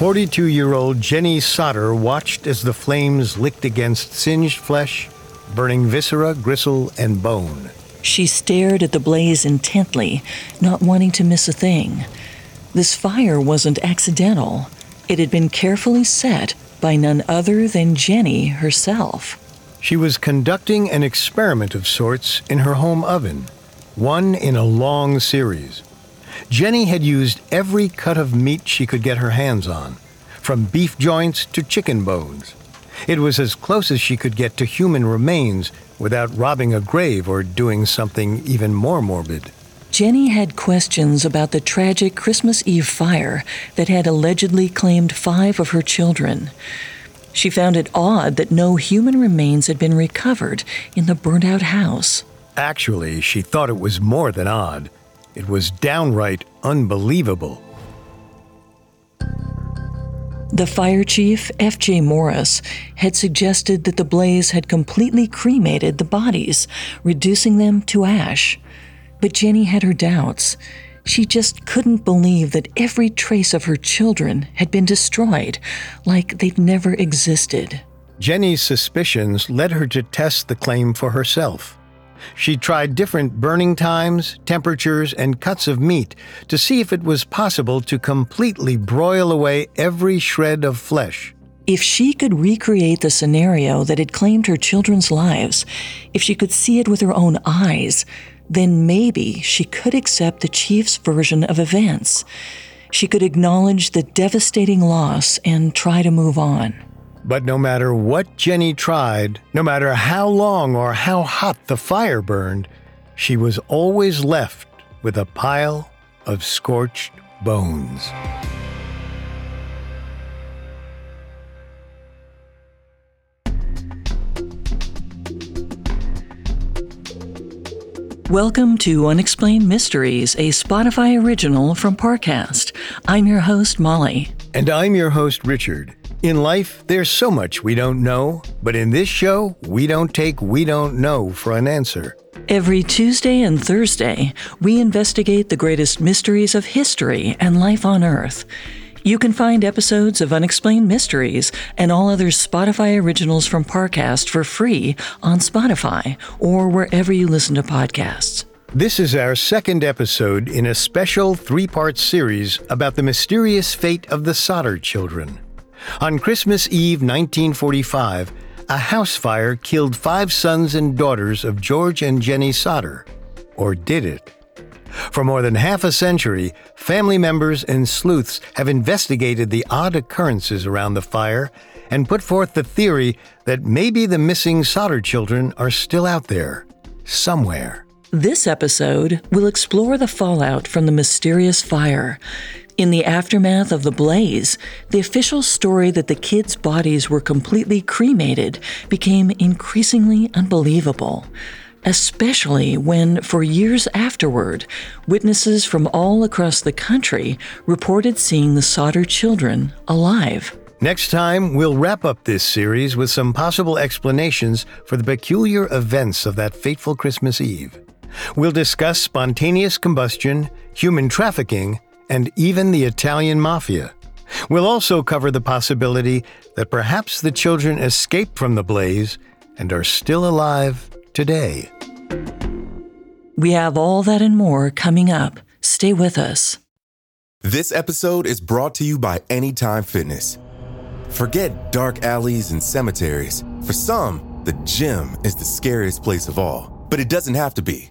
42 year old Jenny Sodder watched as the flames licked against singed flesh, burning viscera, gristle, and bone. She stared at the blaze intently, not wanting to miss a thing. This fire wasn't accidental, it had been carefully set by none other than Jenny herself. She was conducting an experiment of sorts in her home oven, one in a long series. Jenny had used every cut of meat she could get her hands on, from beef joints to chicken bones. It was as close as she could get to human remains without robbing a grave or doing something even more morbid. Jenny had questions about the tragic Christmas Eve fire that had allegedly claimed five of her children. She found it odd that no human remains had been recovered in the burnt out house. Actually, she thought it was more than odd. It was downright unbelievable. The fire chief, F.J. Morris, had suggested that the blaze had completely cremated the bodies, reducing them to ash. But Jenny had her doubts. She just couldn't believe that every trace of her children had been destroyed, like they'd never existed. Jenny's suspicions led her to test the claim for herself. She tried different burning times, temperatures, and cuts of meat to see if it was possible to completely broil away every shred of flesh. If she could recreate the scenario that had claimed her children's lives, if she could see it with her own eyes, then maybe she could accept the chief's version of events. She could acknowledge the devastating loss and try to move on. But no matter what Jenny tried, no matter how long or how hot the fire burned, she was always left with a pile of scorched bones. Welcome to Unexplained Mysteries, a Spotify original from Parcast. I'm your host, Molly. And I'm your host, Richard. In life, there's so much we don't know, but in this show, we don't take we don't know for an answer. Every Tuesday and Thursday, we investigate the greatest mysteries of history and life on Earth. You can find episodes of Unexplained Mysteries and all other Spotify originals from Parcast for free on Spotify or wherever you listen to podcasts. This is our second episode in a special three part series about the mysterious fate of the Sodder children. On Christmas Eve 1945, a house fire killed five sons and daughters of George and Jenny Sodder. Or did it? For more than half a century, family members and sleuths have investigated the odd occurrences around the fire and put forth the theory that maybe the missing Sodder children are still out there, somewhere. This episode will explore the fallout from the mysterious fire. In the aftermath of the blaze, the official story that the kids' bodies were completely cremated became increasingly unbelievable especially when, for years afterward, witnesses from all across the country reported seeing the Sodder children alive. Next time, we'll wrap up this series with some possible explanations for the peculiar events of that fateful Christmas Eve. We'll discuss spontaneous combustion, human trafficking, and even the Italian mafia. We'll also cover the possibility that perhaps the children escaped from the blaze and are still alive today. We have all that and more coming up. Stay with us. This episode is brought to you by Anytime Fitness. Forget dark alleys and cemeteries. For some, the gym is the scariest place of all, but it doesn't have to be.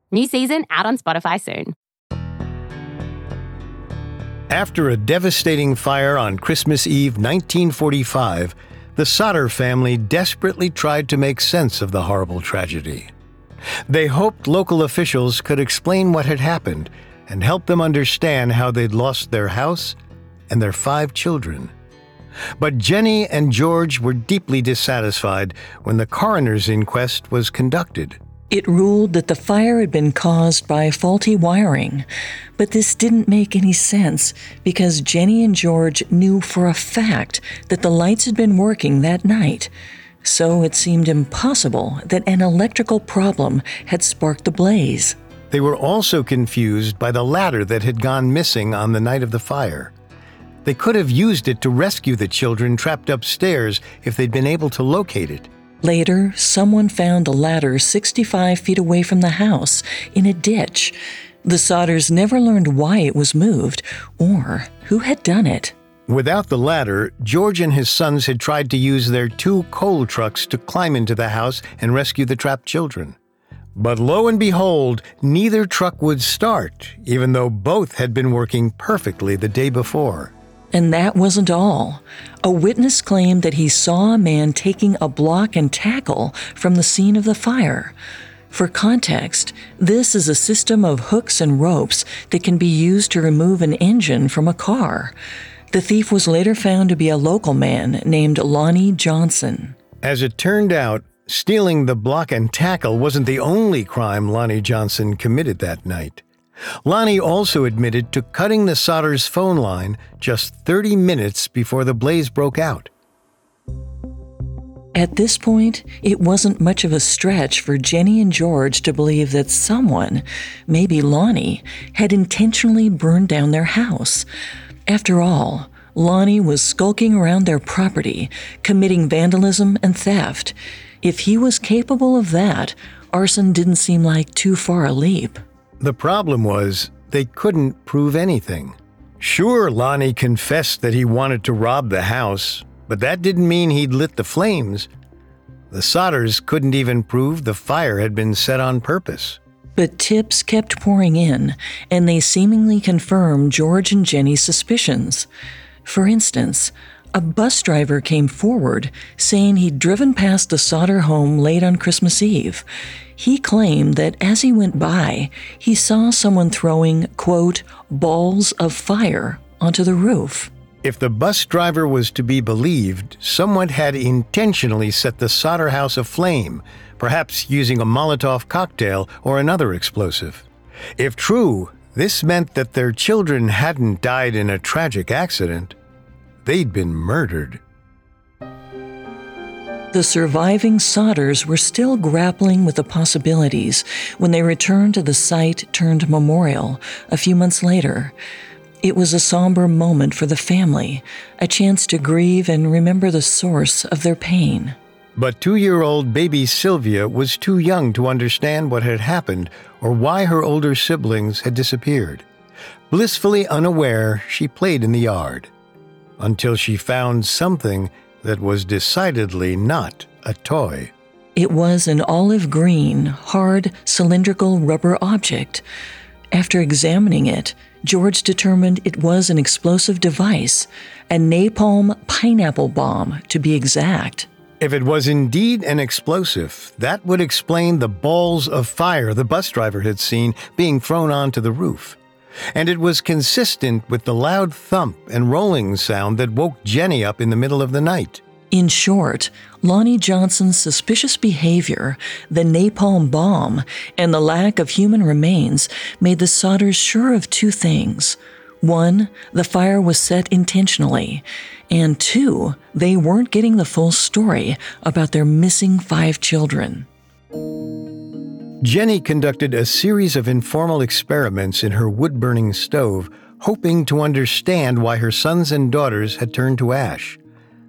New season out on Spotify soon. After a devastating fire on Christmas Eve 1945, the Sodder family desperately tried to make sense of the horrible tragedy. They hoped local officials could explain what had happened and help them understand how they'd lost their house and their five children. But Jenny and George were deeply dissatisfied when the coroner's inquest was conducted. It ruled that the fire had been caused by faulty wiring, but this didn't make any sense because Jenny and George knew for a fact that the lights had been working that night. So it seemed impossible that an electrical problem had sparked the blaze. They were also confused by the ladder that had gone missing on the night of the fire. They could have used it to rescue the children trapped upstairs if they'd been able to locate it. Later, someone found a ladder 65 feet away from the house in a ditch. The Sodders never learned why it was moved or who had done it. Without the ladder, George and his sons had tried to use their two coal trucks to climb into the house and rescue the trapped children. But lo and behold, neither truck would start, even though both had been working perfectly the day before. And that wasn't all. A witness claimed that he saw a man taking a block and tackle from the scene of the fire. For context, this is a system of hooks and ropes that can be used to remove an engine from a car. The thief was later found to be a local man named Lonnie Johnson. As it turned out, stealing the block and tackle wasn't the only crime Lonnie Johnson committed that night. Lonnie also admitted to cutting the Sodders phone line just 30 minutes before the blaze broke out. At this point, it wasn't much of a stretch for Jenny and George to believe that someone, maybe Lonnie, had intentionally burned down their house. After all, Lonnie was skulking around their property, committing vandalism and theft. If he was capable of that, arson didn't seem like too far a leap. The problem was they couldn't prove anything. Sure, Lonnie confessed that he wanted to rob the house, but that didn't mean he'd lit the flames. The Sodders couldn't even prove the fire had been set on purpose. But tips kept pouring in, and they seemingly confirmed George and Jenny's suspicions. For instance, a bus driver came forward saying he'd driven past the Sodder home late on Christmas Eve. He claimed that as he went by, he saw someone throwing, quote, balls of fire onto the roof. If the bus driver was to be believed, someone had intentionally set the Sodder house aflame, perhaps using a Molotov cocktail or another explosive. If true, this meant that their children hadn't died in a tragic accident. They'd been murdered. The surviving Sodders were still grappling with the possibilities when they returned to the site turned memorial a few months later. It was a somber moment for the family, a chance to grieve and remember the source of their pain. But two year old baby Sylvia was too young to understand what had happened or why her older siblings had disappeared. Blissfully unaware, she played in the yard until she found something that was decidedly not a toy. It was an olive green, hard, cylindrical rubber object. After examining it, George determined it was an explosive device, a napalm pineapple bomb to be exact. If it was indeed an explosive, that would explain the balls of fire the bus driver had seen being thrown onto the roof. And it was consistent with the loud thump and rolling sound that woke Jenny up in the middle of the night. In short, Lonnie Johnson's suspicious behavior, the napalm bomb, and the lack of human remains made the Sodders sure of two things. One, the fire was set intentionally, and two, they weren't getting the full story about their missing five children. Jenny conducted a series of informal experiments in her wood burning stove, hoping to understand why her sons and daughters had turned to ash.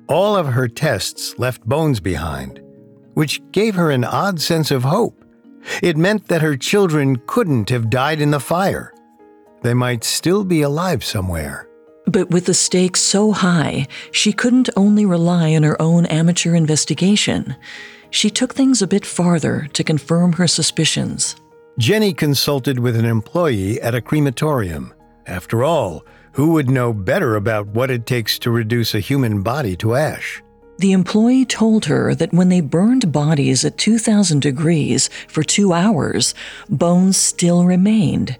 All of her tests left bones behind, which gave her an odd sense of hope. It meant that her children couldn't have died in the fire. They might still be alive somewhere. But with the stakes so high, she couldn't only rely on her own amateur investigation. She took things a bit farther to confirm her suspicions. Jenny consulted with an employee at a crematorium. After all, Who would know better about what it takes to reduce a human body to ash? The employee told her that when they burned bodies at 2,000 degrees for two hours, bones still remained.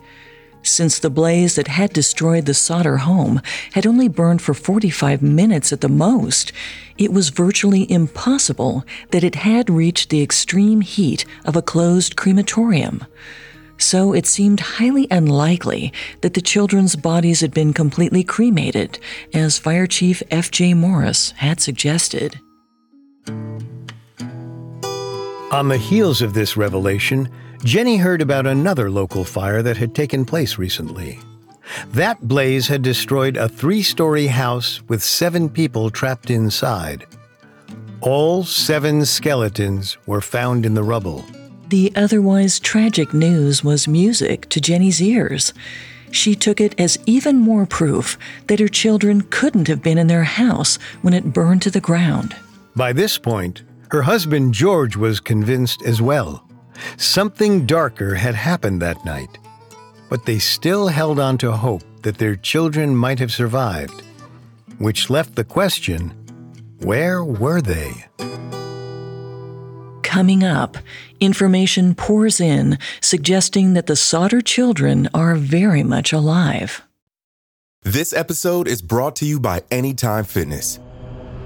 Since the blaze that had destroyed the Sodder home had only burned for 45 minutes at the most, it was virtually impossible that it had reached the extreme heat of a closed crematorium so it seemed highly unlikely that the children's bodies had been completely cremated, as Fire Chief F.J. Morris had suggested. On the heels of this revelation, Jenny heard about another local fire that had taken place recently. That blaze had destroyed a three story house with seven people trapped inside. All seven skeletons were found in the rubble. The otherwise tragic news was music to Jenny's ears. She took it as even more proof that her children couldn't have been in their house when it burned to the ground. By this point, her husband George was convinced as well. Something darker had happened that night. But they still held on to hope that their children might have survived, which left the question where were they? Coming up, information pours in suggesting that the Sodder children are very much alive. This episode is brought to you by Anytime Fitness.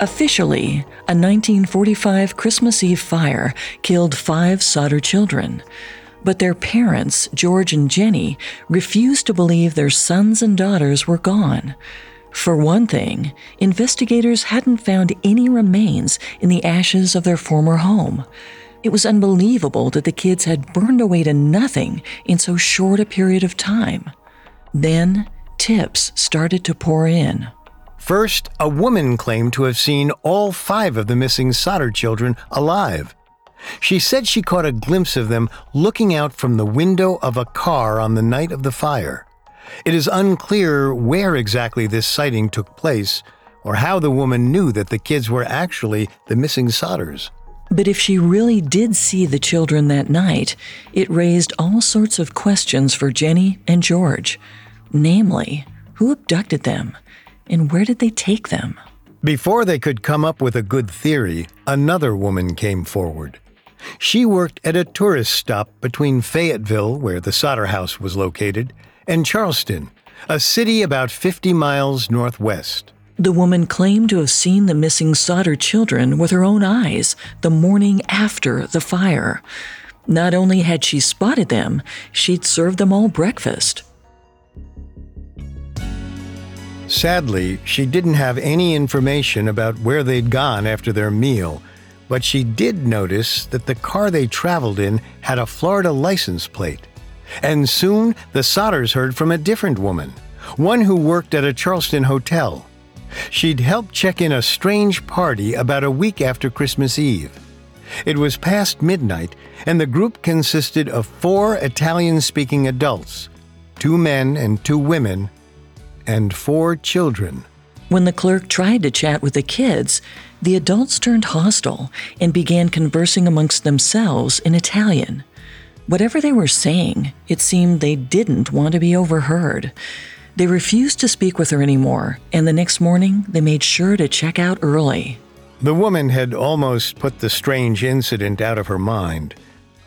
Officially, a 1945 Christmas Eve fire killed five Sodder children. But their parents, George and Jenny, refused to believe their sons and daughters were gone. For one thing, investigators hadn't found any remains in the ashes of their former home. It was unbelievable that the kids had burned away to nothing in so short a period of time. Then, tips started to pour in. First, a woman claimed to have seen all five of the missing Sodder children alive. She said she caught a glimpse of them looking out from the window of a car on the night of the fire. It is unclear where exactly this sighting took place or how the woman knew that the kids were actually the missing Sodders. But if she really did see the children that night, it raised all sorts of questions for Jenny and George. Namely, who abducted them and where did they take them? Before they could come up with a good theory, another woman came forward. She worked at a tourist stop between Fayetteville, where the Sodder House was located, and Charleston, a city about 50 miles northwest. The woman claimed to have seen the missing Sodder children with her own eyes the morning after the fire. Not only had she spotted them, she'd served them all breakfast. Sadly, she didn't have any information about where they'd gone after their meal, but she did notice that the car they traveled in had a Florida license plate. And soon the Sodders heard from a different woman, one who worked at a Charleston hotel. She'd helped check in a strange party about a week after Christmas Eve. It was past midnight, and the group consisted of four Italian speaking adults two men and two women, and four children. When the clerk tried to chat with the kids, the adults turned hostile and began conversing amongst themselves in Italian. Whatever they were saying, it seemed they didn't want to be overheard. They refused to speak with her anymore, and the next morning they made sure to check out early. The woman had almost put the strange incident out of her mind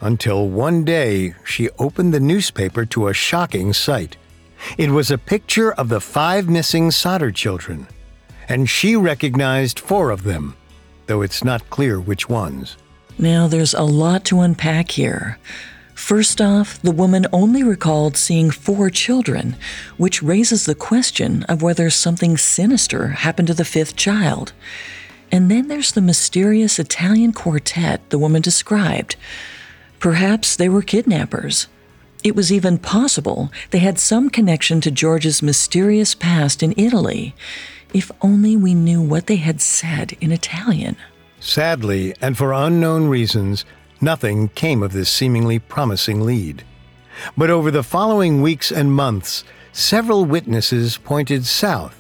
until one day she opened the newspaper to a shocking sight. It was a picture of the five missing Sodder children and she recognized four of them, though it's not clear which ones. Now, there's a lot to unpack here. First off, the woman only recalled seeing four children, which raises the question of whether something sinister happened to the fifth child. And then there's the mysterious Italian quartet the woman described. Perhaps they were kidnappers. It was even possible they had some connection to George's mysterious past in Italy. If only we knew what they had said in Italian. Sadly, and for unknown reasons, nothing came of this seemingly promising lead. But over the following weeks and months, several witnesses pointed south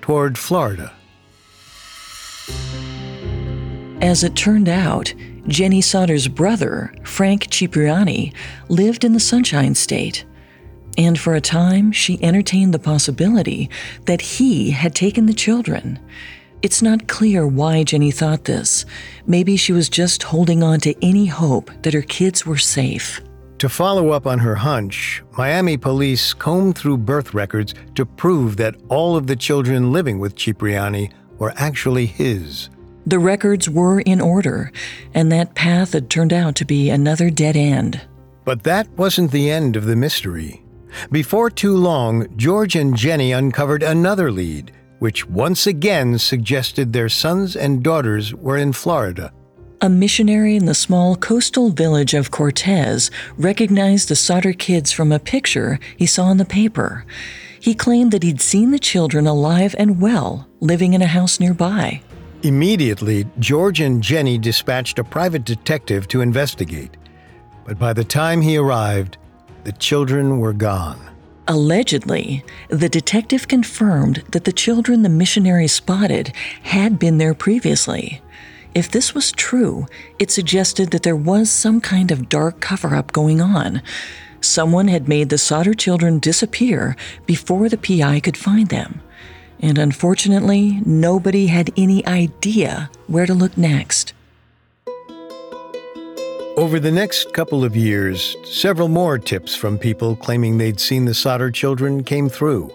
toward Florida. As it turned out, Jenny Sodder's brother, Frank Cipriani, lived in the Sunshine State. And for a time, she entertained the possibility that he had taken the children. It's not clear why Jenny thought this. Maybe she was just holding on to any hope that her kids were safe. To follow up on her hunch, Miami police combed through birth records to prove that all of the children living with Cipriani were actually his. The records were in order, and that path had turned out to be another dead end. But that wasn't the end of the mystery. Before too long, George and Jenny uncovered another lead, which once again suggested their sons and daughters were in Florida. A missionary in the small coastal village of Cortez recognized the Sodder kids from a picture he saw in the paper. He claimed that he'd seen the children alive and well, living in a house nearby. Immediately, George and Jenny dispatched a private detective to investigate. But by the time he arrived, the children were gone. Allegedly, the detective confirmed that the children the missionary spotted had been there previously. If this was true, it suggested that there was some kind of dark cover up going on. Someone had made the Sodder children disappear before the PI could find them and unfortunately, nobody had any idea where to look next. Over the next couple of years, several more tips from people claiming they'd seen the Sodder children came through,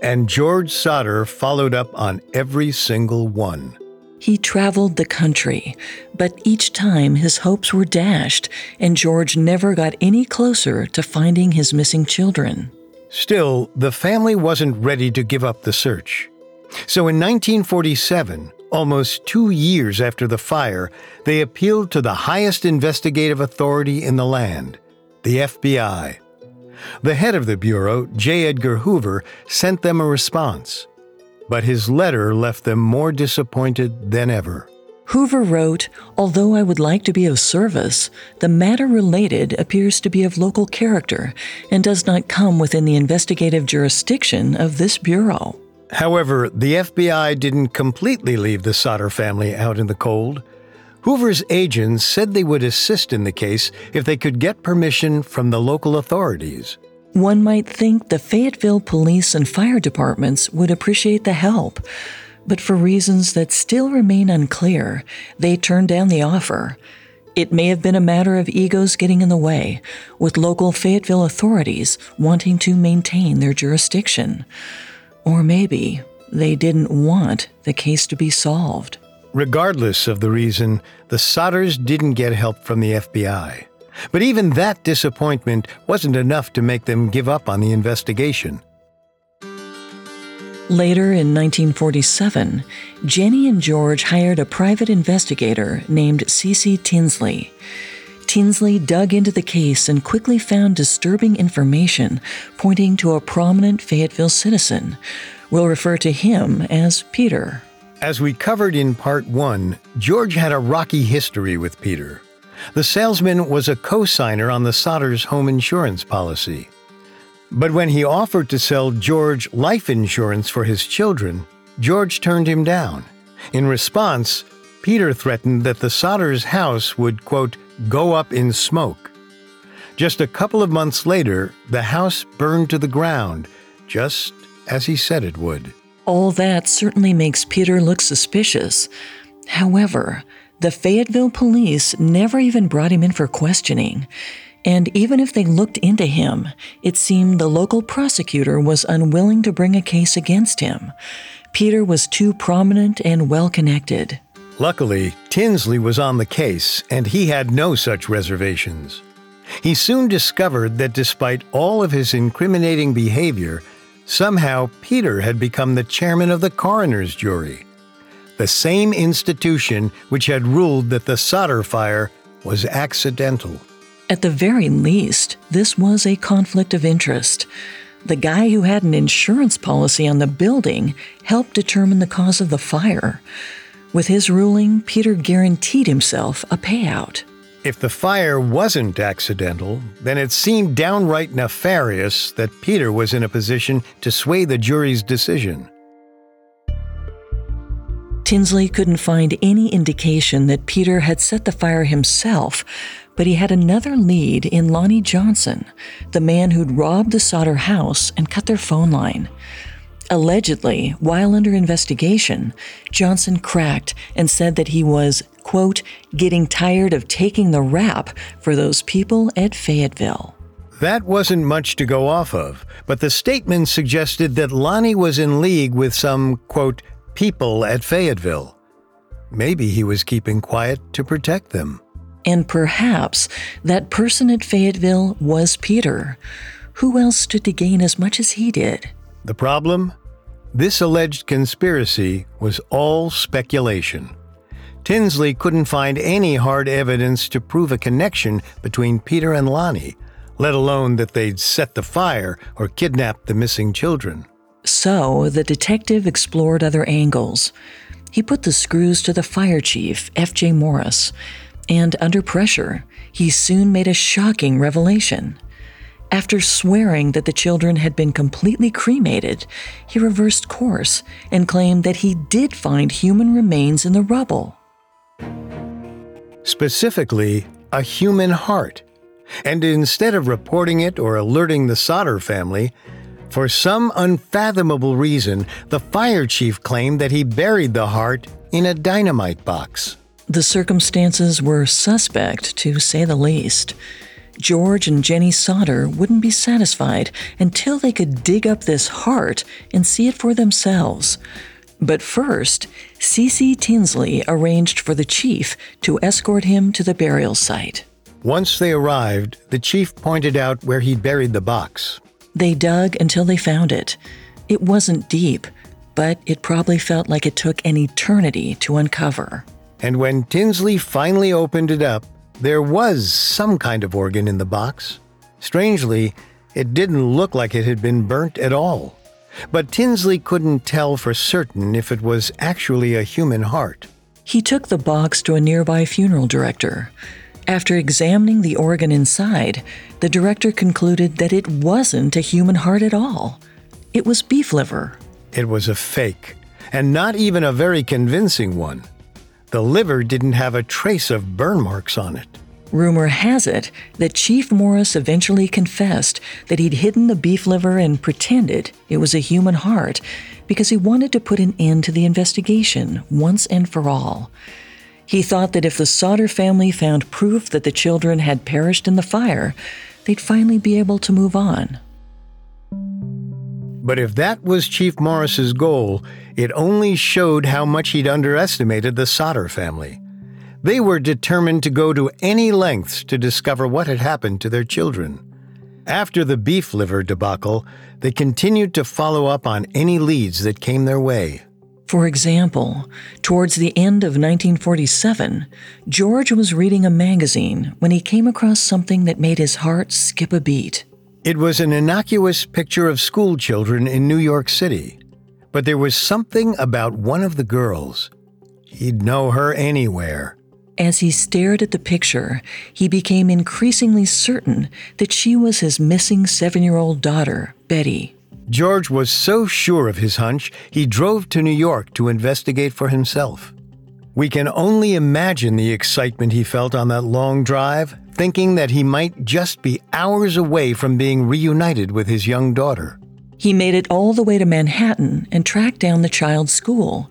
and George Sodder followed up on every single one. He traveled the country, but each time his hopes were dashed, and George never got any closer to finding his missing children. Still, the family wasn't ready to give up the search. So in 1947, almost two years after the fire, they appealed to the highest investigative authority in the land, the FBI. The head of the Bureau, J. Edgar Hoover, sent them a response. But his letter left them more disappointed than ever. Hoover wrote, Although I would like to be of service, the matter related appears to be of local character and does not come within the investigative jurisdiction of this Bureau. However, the FBI didn't completely leave the Sodder family out in the cold. Hoover's agents said they would assist in the case if they could get permission from the local authorities. One might think the Fayetteville police and fire departments would appreciate the help but for reasons that still remain unclear, they turned down the offer. It may have been a matter of egos getting in the way, with local Fayetteville authorities wanting to maintain their jurisdiction. Or maybe they didn't want the case to be solved. Regardless of the reason, the Sodders didn't get help from the FBI. But even that disappointment wasn't enough to make them give up on the investigation. Later in 1947, Jenny and George hired a private investigator named C.C. Tinsley. Tinsley dug into the case and quickly found disturbing information pointing to a prominent Fayetteville citizen. We'll refer to him as Peter. As we covered in part one, George had a rocky history with Peter. The salesman was a co signer on the Sodders home insurance policy. But when he offered to sell George life insurance for his children, George turned him down. In response, Peter threatened that the Sodders' house would, quote, go up in smoke. Just a couple of months later, the house burned to the ground, just as he said it would. All that certainly makes Peter look suspicious. However, the Fayetteville police never even brought him in for questioning. And even if they looked into him, it seemed the local prosecutor was unwilling to bring a case against him. Peter was too prominent and well connected. Luckily, Tinsley was on the case, and he had no such reservations. He soon discovered that despite all of his incriminating behavior, somehow Peter had become the chairman of the coroner's jury, the same institution which had ruled that the Sodder fire was accidental. At the very least, this was a conflict of interest. The guy who had an insurance policy on the building helped determine the cause of the fire. With his ruling, Peter guaranteed himself a payout. If the fire wasn't accidental, then it seemed downright nefarious that Peter was in a position to sway the jury's decision. Tinsley couldn't find any indication that Peter had set the fire himself, but he had another lead in Lonnie Johnson, the man who'd robbed the Sodder house and cut their phone line. Allegedly, while under investigation, Johnson cracked and said that he was, quote, getting tired of taking the rap for those people at Fayetteville. That wasn't much to go off of, but the statement suggested that Lonnie was in league with some, quote, people at Fayetteville. Maybe he was keeping quiet to protect them. And perhaps that person at Fayetteville was Peter. Who else stood to gain as much as he did? The problem? This alleged conspiracy was all speculation. Tinsley couldn't find any hard evidence to prove a connection between Peter and Lonnie, let alone that they'd set the fire or kidnapped the missing children. So the detective explored other angles. He put the screws to the fire chief, F.J. Morris, and under pressure, he soon made a shocking revelation. After swearing that the children had been completely cremated, he reversed course and claimed that he did find human remains in the rubble. Specifically, a human heart. And instead of reporting it or alerting the Sodder family, for some unfathomable reason, the fire chief claimed that he buried the heart in a dynamite box. The circumstances were suspect, to say the least. George and Jenny Sodder wouldn't be satisfied until they could dig up this heart and see it for themselves. But first, C.C. Tinsley arranged for the chief to escort him to the burial site. Once they arrived, the chief pointed out where he'd buried the box. They dug until they found it. It wasn't deep, but it probably felt like it took an eternity to uncover. And when Tinsley finally opened it up, there was some kind of organ in the box. Strangely, it didn't look like it had been burnt at all. But Tinsley couldn't tell for certain if it was actually a human heart. He took the box to a nearby funeral director. After examining the organ inside, the director concluded that it wasn't a human heart at all. It was beef liver. It was a fake, and not even a very convincing one. The liver didn't have a trace of burn marks on it. Rumor has it that Chief Morris eventually confessed that he'd hidden the beef liver and pretended it was a human heart because he wanted to put an end to the investigation once and for all. He thought that if the Sodder family found proof that the children had perished in the fire, they'd finally be able to move on. But if that was Chief Morris's goal, it only showed how much he'd underestimated the Sodder family. They were determined to go to any lengths to discover what had happened to their children. After the beef liver debacle, they continued to follow up on any leads that came their way. For example, towards the end of 1947, George was reading a magazine when he came across something that made his heart skip a beat. It was an innocuous picture of school children in New York City, but there was something about one of the girls. He'd know her anywhere. As he stared at the picture, he became increasingly certain that she was his missing seven year old daughter, Betty. George was so sure of his hunch, he drove to New York to investigate for himself. We can only imagine the excitement he felt on that long drive, thinking that he might just be hours away from being reunited with his young daughter. He made it all the way to Manhattan and tracked down the child's school.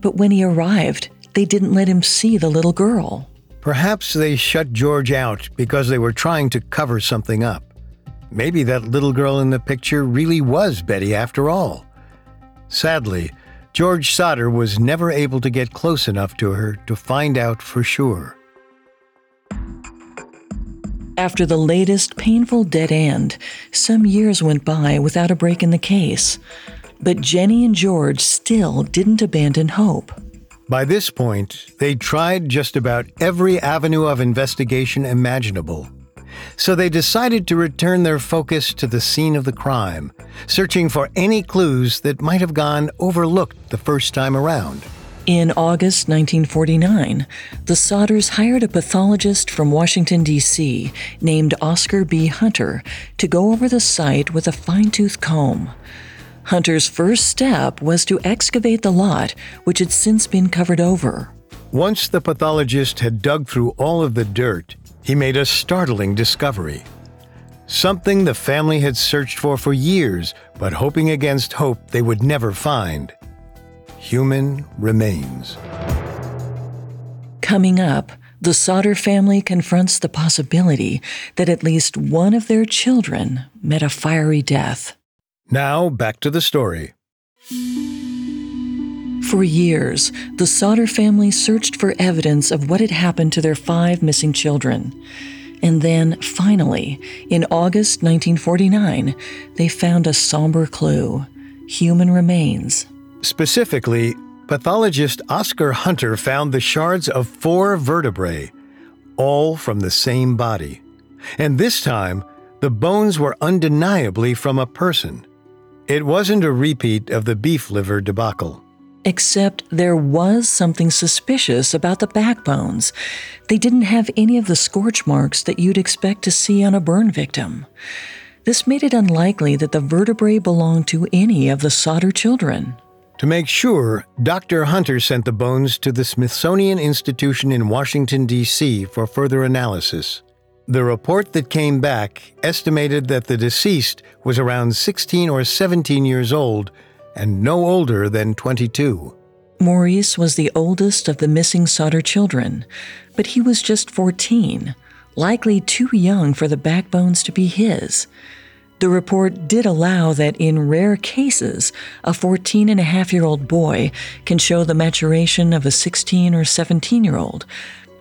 But when he arrived, they didn't let him see the little girl. Perhaps they shut George out because they were trying to cover something up. Maybe that little girl in the picture really was Betty after all. Sadly, George Sodder was never able to get close enough to her to find out for sure. After the latest painful dead end, some years went by without a break in the case. But Jenny and George still didn't abandon hope. By this point, they tried just about every avenue of investigation imaginable. So they decided to return their focus to the scene of the crime, searching for any clues that might have gone overlooked the first time around. In August 1949, the Sodders hired a pathologist from Washington, D.C., named Oscar B. Hunter, to go over the site with a fine tooth comb. Hunter's first step was to excavate the lot, which had since been covered over. Once the pathologist had dug through all of the dirt, he made a startling discovery. Something the family had searched for for years, but hoping against hope they would never find human remains. Coming up, the Sodder family confronts the possibility that at least one of their children met a fiery death. Now, back to the story. For years, the Sodder family searched for evidence of what had happened to their five missing children. And then, finally, in August 1949, they found a somber clue human remains. Specifically, pathologist Oscar Hunter found the shards of four vertebrae, all from the same body. And this time, the bones were undeniably from a person. It wasn't a repeat of the beef liver debacle. Except there was something suspicious about the backbones. They didn't have any of the scorch marks that you'd expect to see on a burn victim. This made it unlikely that the vertebrae belonged to any of the Sodder children. To make sure, Dr. Hunter sent the bones to the Smithsonian Institution in Washington, D.C. for further analysis. The report that came back estimated that the deceased was around 16 or 17 years old and no older than 22. Maurice was the oldest of the missing Sodder children, but he was just 14, likely too young for the backbones to be his. The report did allow that in rare cases, a 14 and a half year old boy can show the maturation of a 16 or 17 year old,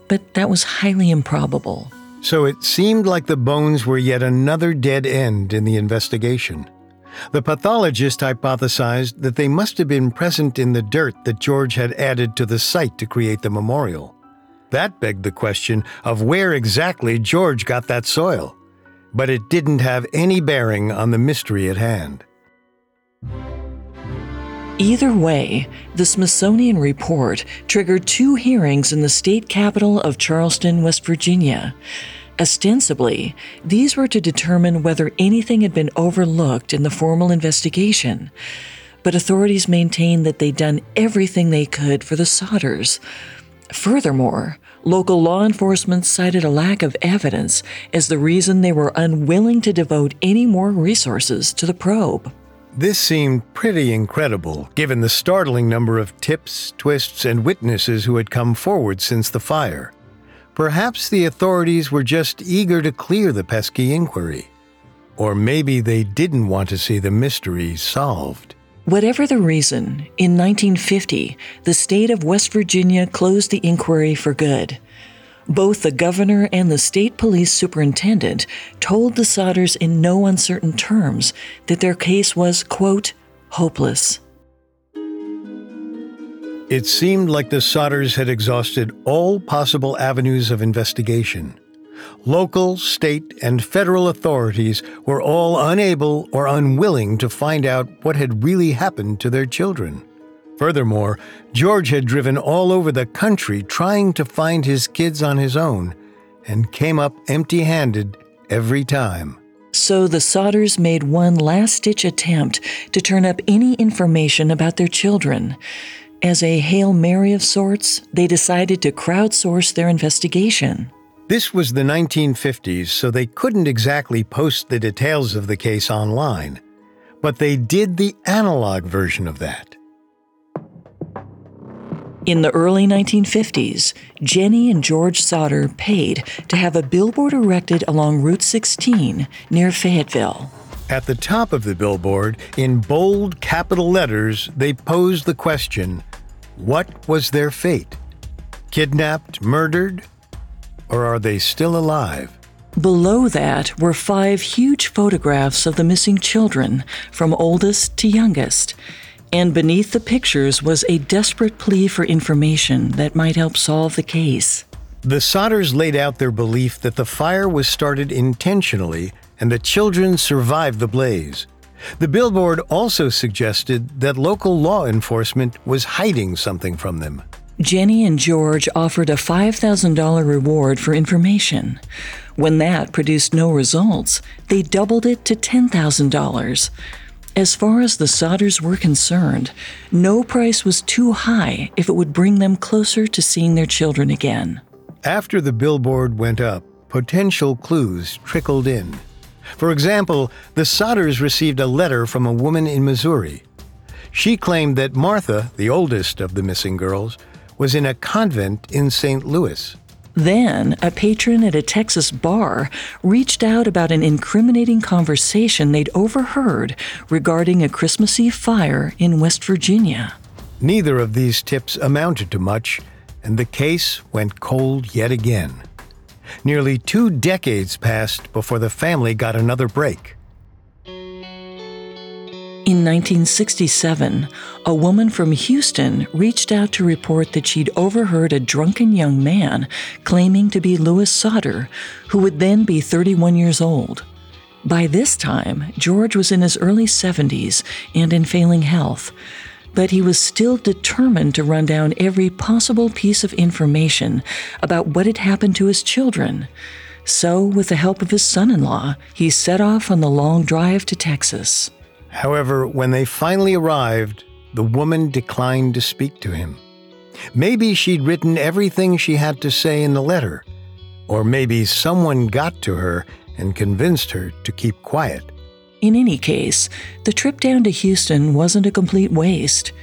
but that was highly improbable. So it seemed like the bones were yet another dead end in the investigation. The pathologist hypothesized that they must have been present in the dirt that George had added to the site to create the memorial. That begged the question of where exactly George got that soil but it didn't have any bearing on the mystery at hand. Either way, the Smithsonian report triggered two hearings in the state capital of Charleston, West Virginia. Ostensibly, these were to determine whether anything had been overlooked in the formal investigation, but authorities maintained that they'd done everything they could for the Sodders. Furthermore, local law enforcement cited a lack of evidence as the reason they were unwilling to devote any more resources to the probe. This seemed pretty incredible, given the startling number of tips, twists, and witnesses who had come forward since the fire. Perhaps the authorities were just eager to clear the pesky inquiry. Or maybe they didn't want to see the mystery solved. Whatever the reason, in 1950, the state of West Virginia closed the inquiry for good. Both the governor and the state police superintendent told the Sodders in no uncertain terms that their case was, quote, hopeless. It seemed like the Sodders had exhausted all possible avenues of investigation. Local, state, and federal authorities were all unable or unwilling to find out what had really happened to their children. Furthermore, George had driven all over the country trying to find his kids on his own and came up empty handed every time. So the Sodders made one last ditch attempt to turn up any information about their children. As a Hail Mary of sorts, they decided to crowdsource their investigation. This was the 1950s, so they couldn't exactly post the details of the case online, but they did the analog version of that. In the early 1950s, Jenny and George Sodder paid to have a billboard erected along Route 16 near Fayetteville. At the top of the billboard, in bold capital letters, they posed the question What was their fate? Kidnapped, murdered, or are they still alive? Below that were five huge photographs of the missing children, from oldest to youngest. And beneath the pictures was a desperate plea for information that might help solve the case. The Sodders laid out their belief that the fire was started intentionally and the children survived the blaze. The billboard also suggested that local law enforcement was hiding something from them. Jenny and George offered a $5,000 reward for information. When that produced no results, they doubled it to $10,000. As far as the Sodders were concerned, no price was too high if it would bring them closer to seeing their children again. After the billboard went up, potential clues trickled in. For example, the Sodders received a letter from a woman in Missouri. She claimed that Martha, the oldest of the missing girls, was in a convent in St. Louis. Then, a patron at a Texas bar reached out about an incriminating conversation they'd overheard regarding a Christmas Eve fire in West Virginia. Neither of these tips amounted to much, and the case went cold yet again. Nearly two decades passed before the family got another break. In 1967, a woman from Houston reached out to report that she'd overheard a drunken young man claiming to be Louis Sodder, who would then be 31 years old. By this time, George was in his early 70s and in failing health, but he was still determined to run down every possible piece of information about what had happened to his children. So, with the help of his son in law, he set off on the long drive to Texas. However, when they finally arrived, the woman declined to speak to him. Maybe she'd written everything she had to say in the letter, or maybe someone got to her and convinced her to keep quiet. In any case, the trip down to Houston wasn't a complete waste.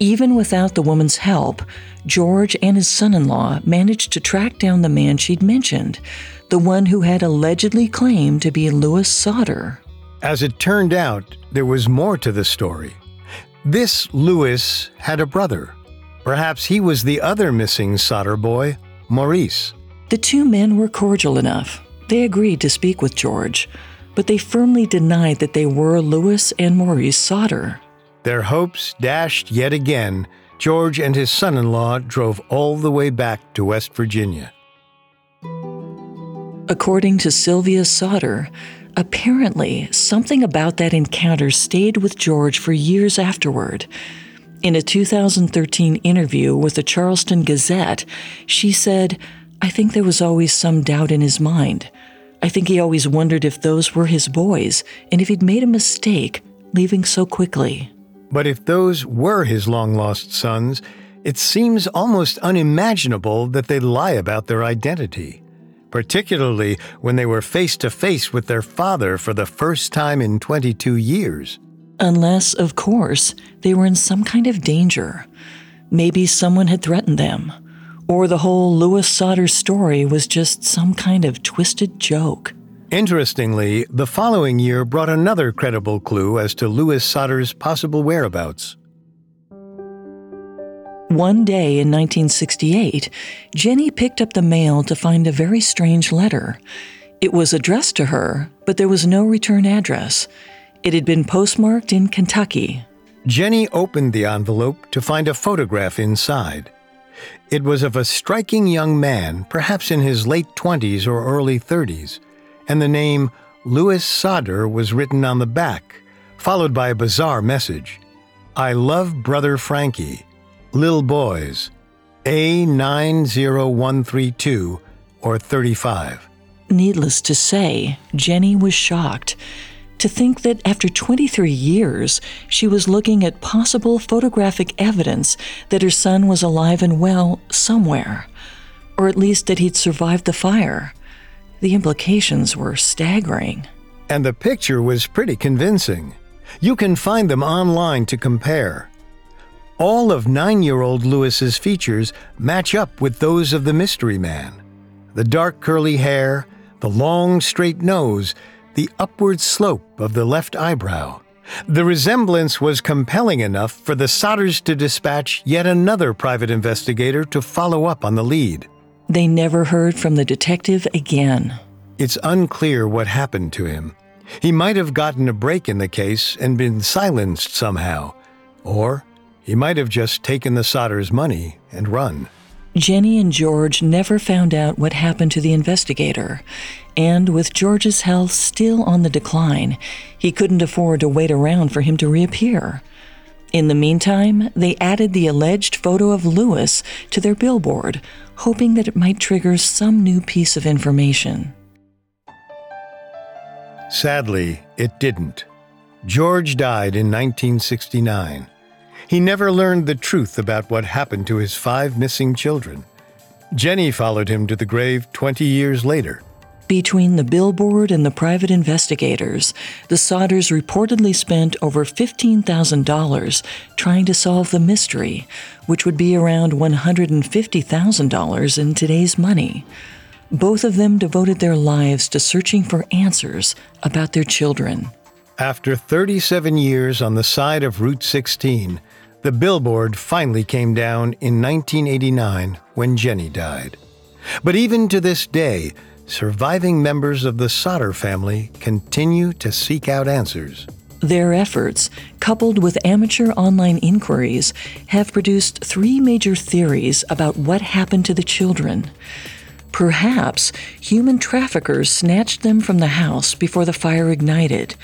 Even without the woman's help, George and his son in law managed to track down the man she'd mentioned, the one who had allegedly claimed to be Louis Sodder. As it turned out, there was more to the story. This Louis had a brother. Perhaps he was the other missing Sodder boy, Maurice. The two men were cordial enough. They agreed to speak with George, but they firmly denied that they were Louis and Maurice Sodder. Their hopes dashed yet again. George and his son in law drove all the way back to West Virginia. According to Sylvia Sodder, apparently something about that encounter stayed with George for years afterward. In a 2013 interview with the Charleston Gazette, she said, I think there was always some doubt in his mind. I think he always wondered if those were his boys and if he'd made a mistake leaving so quickly. But if those were his long lost sons, it seems almost unimaginable that they'd lie about their identity particularly when they were face to face with their father for the first time in 22 years. Unless, of course, they were in some kind of danger. Maybe someone had threatened them. Or the whole Louis Sodder story was just some kind of twisted joke. Interestingly, the following year brought another credible clue as to Louis Sodder's possible whereabouts. One day in 1968, Jenny picked up the mail to find a very strange letter. It was addressed to her, but there was no return address. It had been postmarked in Kentucky. Jenny opened the envelope to find a photograph inside. It was of a striking young man, perhaps in his late 20s or early 30s, and the name Louis Sodder was written on the back, followed by a bizarre message I love Brother Frankie. Lil Boys, A90132 or 35. Needless to say, Jenny was shocked to think that after 23 years, she was looking at possible photographic evidence that her son was alive and well somewhere, or at least that he'd survived the fire. The implications were staggering. And the picture was pretty convincing. You can find them online to compare. All of nine year old Louis's features match up with those of the mystery man the dark curly hair, the long straight nose, the upward slope of the left eyebrow. The resemblance was compelling enough for the Sodders to dispatch yet another private investigator to follow up on the lead. They never heard from the detective again. It's unclear what happened to him. He might have gotten a break in the case and been silenced somehow, or he might have just taken the Sodders' money and run. Jenny and George never found out what happened to the investigator, and with George's health still on the decline, he couldn't afford to wait around for him to reappear. In the meantime, they added the alleged photo of Louis to their billboard, hoping that it might trigger some new piece of information. Sadly, it didn't. George died in 1969. He never learned the truth about what happened to his five missing children. Jenny followed him to the grave 20 years later. Between the billboard and the private investigators, the Sodders reportedly spent over $15,000 trying to solve the mystery, which would be around $150,000 in today's money. Both of them devoted their lives to searching for answers about their children. After 37 years on the side of Route 16, the billboard finally came down in 1989 when Jenny died. But even to this day, surviving members of the Sodder family continue to seek out answers. Their efforts, coupled with amateur online inquiries, have produced three major theories about what happened to the children. Perhaps human traffickers snatched them from the house before the fire ignited.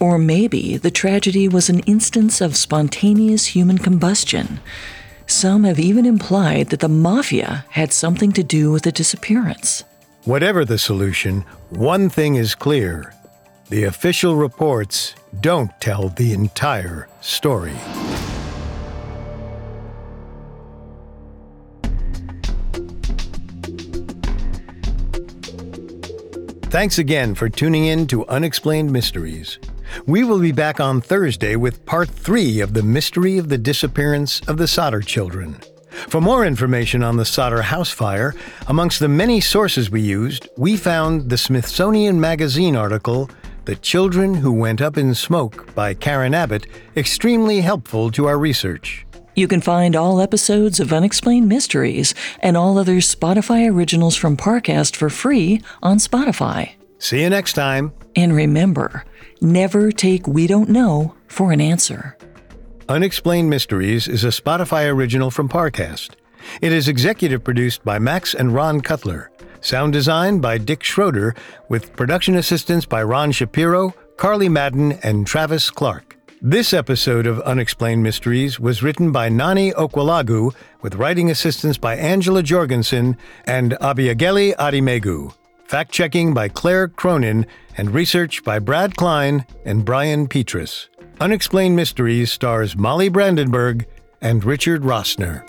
Or maybe the tragedy was an instance of spontaneous human combustion. Some have even implied that the mafia had something to do with the disappearance. Whatever the solution, one thing is clear the official reports don't tell the entire story. Thanks again for tuning in to Unexplained Mysteries. We will be back on Thursday with part three of the mystery of the disappearance of the Sodder children. For more information on the Sodder house fire, amongst the many sources we used, we found the Smithsonian Magazine article, The Children Who Went Up in Smoke by Karen Abbott, extremely helpful to our research. You can find all episodes of Unexplained Mysteries and all other Spotify originals from Parcast for free on Spotify. See you next time. And remember, never take We Don't Know for an answer. Unexplained Mysteries is a Spotify original from Parcast. It is executive produced by Max and Ron Cutler. Sound design by Dick Schroeder, with production assistance by Ron Shapiro, Carly Madden, and Travis Clark. This episode of Unexplained Mysteries was written by Nani Okwalagu, with writing assistance by Angela Jorgensen and Abiageli Adimegu. Fact checking by Claire Cronin, and research by Brad Klein and Brian Petrus. Unexplained Mysteries stars Molly Brandenburg and Richard Rossner.